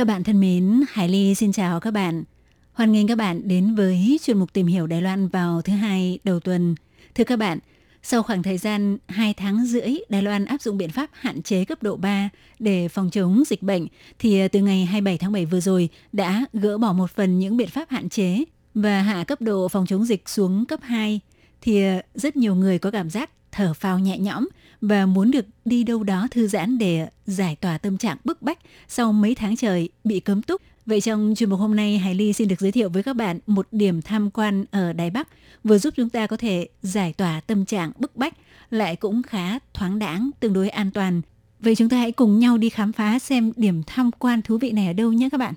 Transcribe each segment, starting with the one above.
Các bạn thân mến, Hải Ly xin chào các bạn. Hoan nghênh các bạn đến với chuyên mục tìm hiểu Đài Loan vào thứ hai đầu tuần. Thưa các bạn, sau khoảng thời gian 2 tháng rưỡi, Đài Loan áp dụng biện pháp hạn chế cấp độ 3 để phòng chống dịch bệnh, thì à, từ ngày 27 tháng 7 vừa rồi đã gỡ bỏ một phần những biện pháp hạn chế và hạ cấp độ phòng chống dịch xuống cấp 2. Thì à, rất nhiều người có cảm giác thở phào nhẹ nhõm và muốn được đi đâu đó thư giãn để giải tỏa tâm trạng bức bách sau mấy tháng trời bị cấm túc. Vậy trong chuyên mục hôm nay, Hải Ly xin được giới thiệu với các bạn một điểm tham quan ở Đài Bắc vừa giúp chúng ta có thể giải tỏa tâm trạng bức bách, lại cũng khá thoáng đãng, tương đối an toàn. Vậy chúng ta hãy cùng nhau đi khám phá xem điểm tham quan thú vị này ở đâu nhé các bạn.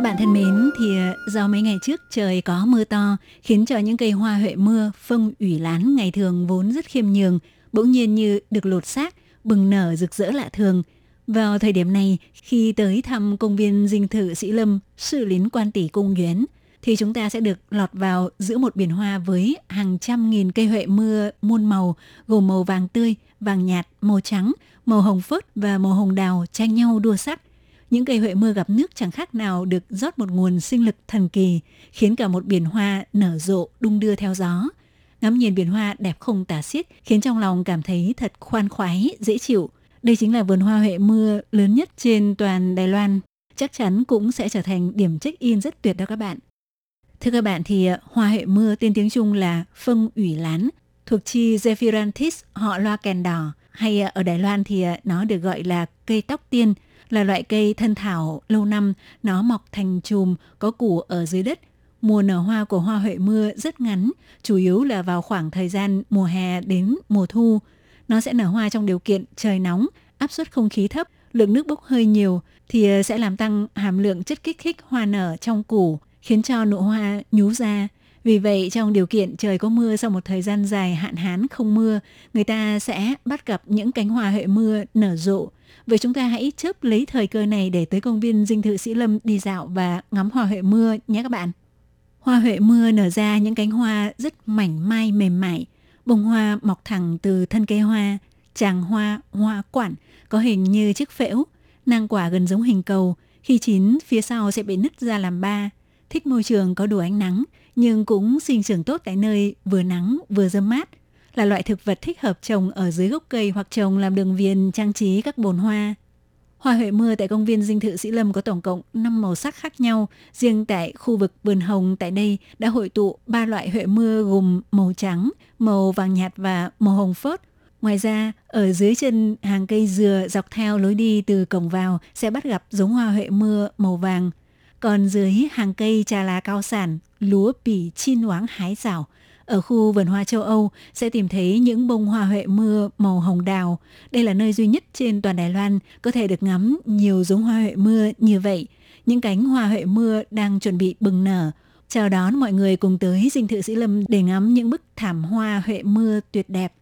Các bạn thân mến, thì ờ, do mấy ngày trước trời có mưa to khiến cho những cây hoa huệ mưa, phong ủy lán ngày thường vốn rất khiêm nhường, bỗng nhiên như được lột xác, bừng nở rực rỡ lạ thường. Vào thời điểm này, khi tới thăm công viên dinh thự Sĩ Lâm, sự lín quan tỷ cung Yến, thì chúng ta sẽ được lọt vào giữa một biển hoa với hàng trăm nghìn cây huệ mưa muôn màu, gồm màu vàng tươi, vàng nhạt, màu trắng, màu hồng phớt và màu hồng đào tranh nhau đua sắc những cây huệ mưa gặp nước chẳng khác nào được rót một nguồn sinh lực thần kỳ, khiến cả một biển hoa nở rộ đung đưa theo gió. Ngắm nhìn biển hoa đẹp không tả xiết, khiến trong lòng cảm thấy thật khoan khoái, dễ chịu. Đây chính là vườn hoa huệ mưa lớn nhất trên toàn Đài Loan. Chắc chắn cũng sẽ trở thành điểm check-in rất tuyệt đó các bạn. Thưa các bạn thì ờ, hoa huệ mưa tên tiếng Trung là phân ủy lán, thuộc chi Zephyranthus họ loa kèn đỏ, hay ờ, ở Đài Loan thì ờ, nó được gọi là cây tóc tiên – là loại cây thân thảo lâu năm, nó mọc thành chùm, có củ ở dưới đất. Mùa nở hoa của hoa huệ mưa rất ngắn, chủ yếu là vào khoảng thời gian mùa hè đến mùa thu. Nó sẽ nở hoa trong điều kiện trời nóng, áp suất không khí thấp, lượng nước bốc hơi nhiều thì ờ, sẽ làm tăng hàm lượng chất kích thích hoa nở trong củ, khiến cho nụ hoa nhú ra. Vì vậy, trong điều kiện trời có mưa sau một thời gian dài hạn hán không mưa, người ta sẽ bắt gặp những cánh hoa huệ mưa nở rộ, Vậy chúng ta hãy chớp lấy thời cơ này để tới công viên dinh thự Sĩ Lâm đi dạo và ngắm hoa huệ mưa nhé các bạn. Hoa huệ mưa nở ra những cánh hoa rất mảnh mai mềm mại, bông hoa mọc thẳng từ thân cây hoa, tràng hoa, hoa quản có hình như chiếc phễu, nang quả gần giống hình cầu, khi chín phía sau sẽ bị nứt ra làm ba. Thích môi trường có đủ ánh nắng, nhưng cũng sinh trưởng tốt tại nơi vừa nắng vừa dâm mát, là loại thực vật thích hợp trồng ở dưới gốc cây hoặc trồng làm đường viền trang trí các bồn hoa. Hoa huệ mưa tại công viên dinh thự Sĩ Lâm có tổng cộng 5 màu sắc khác nhau. Riêng tại khu vực vườn hồng tại đây đã hội tụ ba loại huệ mưa gồm màu trắng, màu vàng nhạt và màu hồng phớt. Ngoài ra, ở dưới chân hàng cây dừa dọc theo lối đi từ cổng vào sẽ bắt gặp giống hoa huệ mưa màu vàng. Còn dưới hàng cây trà lá cao sản, lúa bỉ chin oáng hái rào – ở khu vườn hoa châu Âu sẽ tìm thấy những bông hoa huệ mưa màu hồng đào. Đây là nơi duy nhất trên toàn Đài Loan có thể được ngắm nhiều giống hoa huệ mưa như vậy. Những cánh hoa huệ mưa đang chuẩn bị bừng nở. Chào đón mọi người cùng tới dinh thự Sĩ Lâm để ngắm những bức thảm hoa huệ mưa tuyệt đẹp.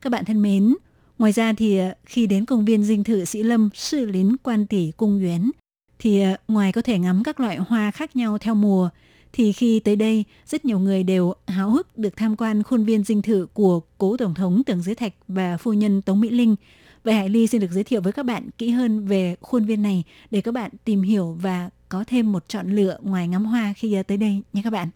Các bạn thân mến, ngoài ra thì à, khi đến công viên dinh thự Sĩ Lâm, sư lín quan tỷ cung Yến, thì à, ngoài có thể ngắm các loại hoa khác nhau theo mùa, thì khi tới đây, rất nhiều người đều háo hức được tham quan khuôn viên dinh thự của cố Tổng thống Tưởng Giới Thạch và phu nhân Tống Mỹ Linh. Vậy Hải Ly xin được giới thiệu với các bạn kỹ hơn về khuôn viên này để các bạn tìm hiểu và có thêm một chọn lựa ngoài ngắm hoa khi tới đây nhé các bạn.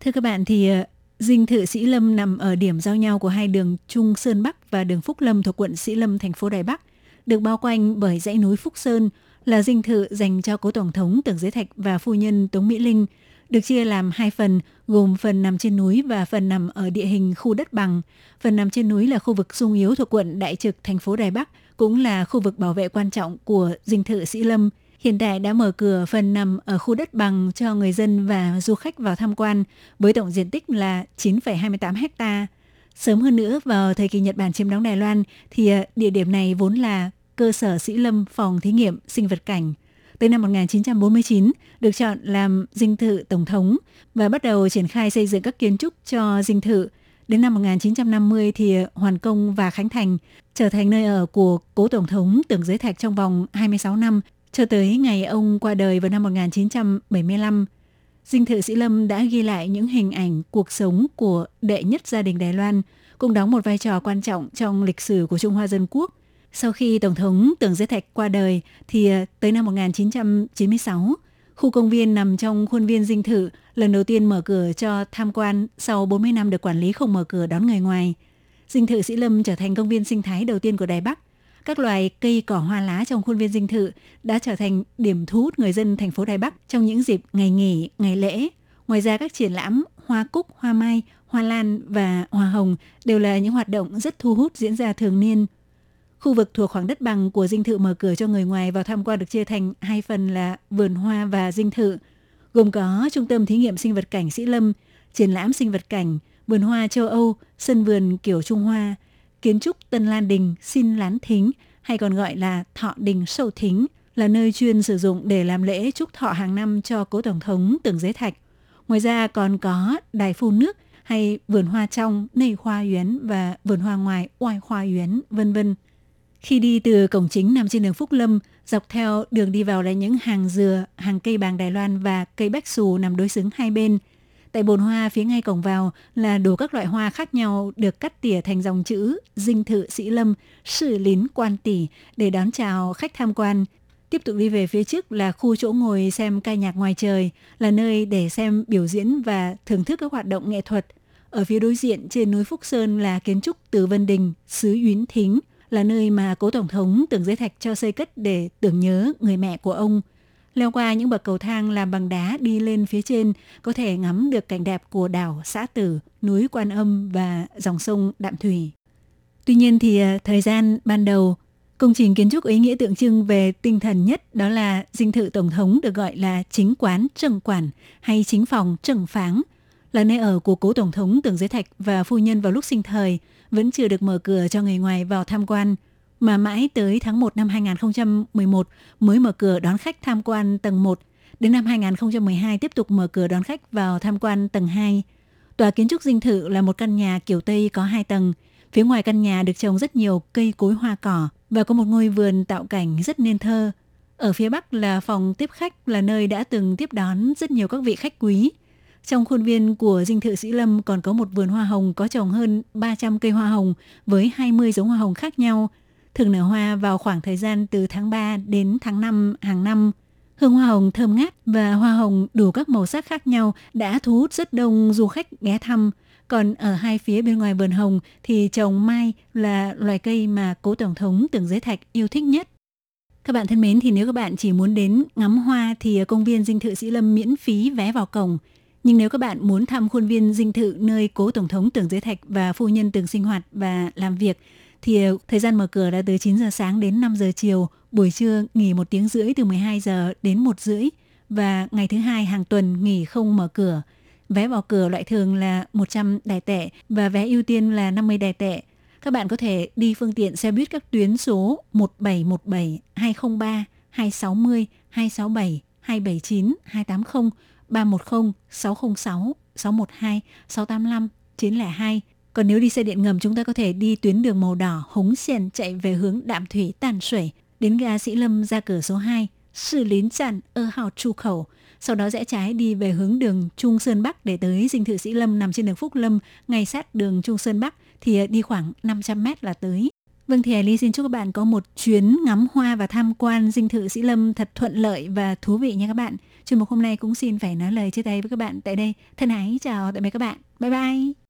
Thưa các bạn thì ờ, Dinh thự Sĩ Lâm nằm ở điểm giao nhau của hai đường Trung Sơn Bắc và đường Phúc Lâm thuộc quận Sĩ Lâm, thành phố Đài Bắc, được bao quanh bởi dãy núi Phúc Sơn, là dinh thự dành cho cố tổng thống Tưởng Giới Thạch và phu nhân Tống Mỹ Linh, được chia làm hai phần, gồm phần nằm trên núi và phần nằm ở địa hình khu đất bằng. Phần nằm trên núi là khu vực sung yếu thuộc quận Đại Trực, thành phố Đài Bắc, cũng là khu vực bảo vệ quan trọng của dinh thự Sĩ Lâm. Hiện tại đã mở cửa phần nằm ở khu đất bằng cho người dân và du khách vào tham quan với tổng diện tích là 9,28 hectare. Sớm hơn nữa vào thời kỳ Nhật Bản chiếm đóng Đài Loan thì à, địa điểm này vốn là cơ sở sĩ lâm phòng thí nghiệm sinh vật cảnh. Tới năm 1949 được chọn làm dinh thự tổng thống và bắt đầu triển khai xây dựng các kiến trúc cho dinh thự. Đến năm 1950 thì hoàn công và khánh thành, trở thành nơi ở của cố tổng thống Tưởng Giới Thạch trong vòng 26 năm cho tới ngày ông qua đời vào năm 1975. Dinh thự Sĩ Lâm đã ghi lại những hình ảnh cuộc sống của đệ nhất gia đình Đài Loan, cũng đóng một vai trò quan trọng trong lịch sử của Trung Hoa Dân Quốc. Sau khi Tổng thống Tưởng Giới Thạch qua đời, thì ờ, tới năm 1996, khu công viên nằm trong khuôn viên dinh thự lần đầu tiên mở cửa cho tham quan sau 40 năm được quản lý không mở cửa đón người ngoài. Dinh thự Sĩ Lâm trở thành công viên sinh thái đầu tiên của Đài Bắc. Các loài cây cỏ hoa lá trong khuôn viên dinh thự đã trở thành điểm thu hút người dân thành phố Đài Bắc trong những dịp ngày nghỉ, ngày lễ. Ngoài ra các triển lãm hoa cúc, hoa mai, hoa lan và hoa hồng đều là những hoạt động rất thu hút diễn ra thường niên. Khu vực thuộc khoảng đất bằng của dinh thự mở cửa cho người ngoài vào tham quan được chia thành hai phần là vườn hoa và dinh thự, gồm có trung tâm thí nghiệm sinh vật cảnh Sĩ Lâm, triển lãm sinh vật cảnh, vườn hoa châu Âu, sân vườn kiểu Trung Hoa, kiến trúc Tân Lan Đình, Xin Lán Thính hay còn gọi là Thọ Đình Sâu Thính là nơi chuyên sử dụng để làm lễ chúc thọ hàng năm cho cố tổng thống Tưởng Giới Thạch. Ngoài ra còn có đài phun nước hay vườn hoa trong Nây Hoa Yến và vườn hoa ngoài Oai Hoa Yến, vân vân. Khi đi từ cổng chính nằm trên đường Phúc Lâm, dọc theo đường đi vào là những hàng dừa, hàng cây bàng Đài Loan và cây bách xù nằm đối xứng hai bên. Tại bồn hoa phía ngay cổng vào là đủ các loại hoa khác nhau được cắt tỉa thành dòng chữ Dinh thự Sĩ Lâm, Sử Lín Quan Tỷ để đón chào khách tham quan. Tiếp tục đi về phía trước là khu chỗ ngồi xem ca nhạc ngoài trời, là nơi để xem biểu diễn và thưởng thức các hoạt động nghệ thuật. Ở phía đối diện trên núi Phúc Sơn là kiến trúc Từ Vân Đình, xứ Yến Thính, là nơi mà cố tổng thống Tưởng Giới Thạch cho xây cất để tưởng nhớ người mẹ của ông. Leo qua những bậc cầu thang làm bằng đá đi lên phía trên có thể ngắm được cảnh đẹp của đảo Xã Tử, núi Quan Âm và dòng sông Đạm Thủy. Tuy nhiên thì à, thời gian ban đầu Công trình kiến trúc ý nghĩa tượng trưng về tinh thần nhất đó là dinh thự tổng thống được gọi là chính quán trần quản hay chính phòng trần pháng, là nơi ở của cố tổng thống Tưởng Giới Thạch và phu nhân vào lúc sinh thời, vẫn chưa được mở cửa cho người ngoài vào tham quan, mà mãi tới tháng 1 năm 2011 mới mở cửa đón khách tham quan tầng 1, đến năm 2012 tiếp tục mở cửa đón khách vào tham quan tầng 2. Tòa kiến trúc dinh thự là một căn nhà kiểu Tây có hai tầng. Phía ngoài căn nhà được trồng rất nhiều cây cối hoa cỏ và có một ngôi vườn tạo cảnh rất nên thơ. Ở phía bắc là phòng tiếp khách là nơi đã từng tiếp đón rất nhiều các vị khách quý. Trong khuôn viên của dinh thự Sĩ Lâm còn có một vườn hoa hồng có trồng hơn 300 cây hoa hồng với 20 giống hoa hồng khác nhau, thường nở hoa vào khoảng thời gian từ tháng 3 đến tháng 5 hàng năm. Hương hoa hồng thơm ngát và hoa hồng đủ các màu sắc khác nhau đã thu hút rất đông du khách ghé thăm. Còn ở hai phía bên ngoài vườn hồng thì trồng mai là loài cây mà cố tổng thống Tưởng Giới Thạch yêu thích nhất. Các bạn thân mến, thì nếu các bạn chỉ muốn đến ngắm hoa thì công viên dinh thự Sĩ Lâm miễn phí vé vào cổng. Nhưng nếu các bạn muốn thăm khuôn viên dinh thự nơi cố Tổng thống Tưởng Giới Thạch và phu nhân từng sinh hoạt và làm việc, thì ờ, thời gian mở cửa là từ 9 giờ sáng đến 5 giờ chiều, buổi trưa nghỉ một tiếng rưỡi từ 12 giờ đến 1 rưỡi và ngày thứ hai hàng tuần nghỉ không mở cửa. Vé vào cửa loại thường là 100 đài tệ và vé ưu tiên là 50 đài tệ. Các bạn có thể đi phương tiện xe buýt các tuyến số 1717, 203, 260, 267, 279, 280 310 606 612 685 902. Còn nếu đi xe điện ngầm chúng ta có thể đi tuyến đường màu đỏ Hống Xiền chạy về hướng Đạm Thủy Tàn Sủy đến ga Sĩ Lâm ra cửa số 2, Sư Lín Tràn, ơ hào chu khẩu. Sau đó rẽ trái đi về hướng đường Trung Sơn Bắc để tới dinh thự Sĩ Lâm nằm trên đường Phúc Lâm, ngay sát đường Trung Sơn Bắc thì ờ, đi khoảng 500 mét là tới. Vâng thì Hải Ly xin chúc các bạn có một chuyến ngắm hoa và tham quan dinh thự Sĩ Lâm thật thuận lợi và thú vị nha các bạn. Chuyên mục hôm nay cũng xin phải nói lời chia tay với các bạn tại đây. Thân ái chào tạm biệt các bạn. Bye bye.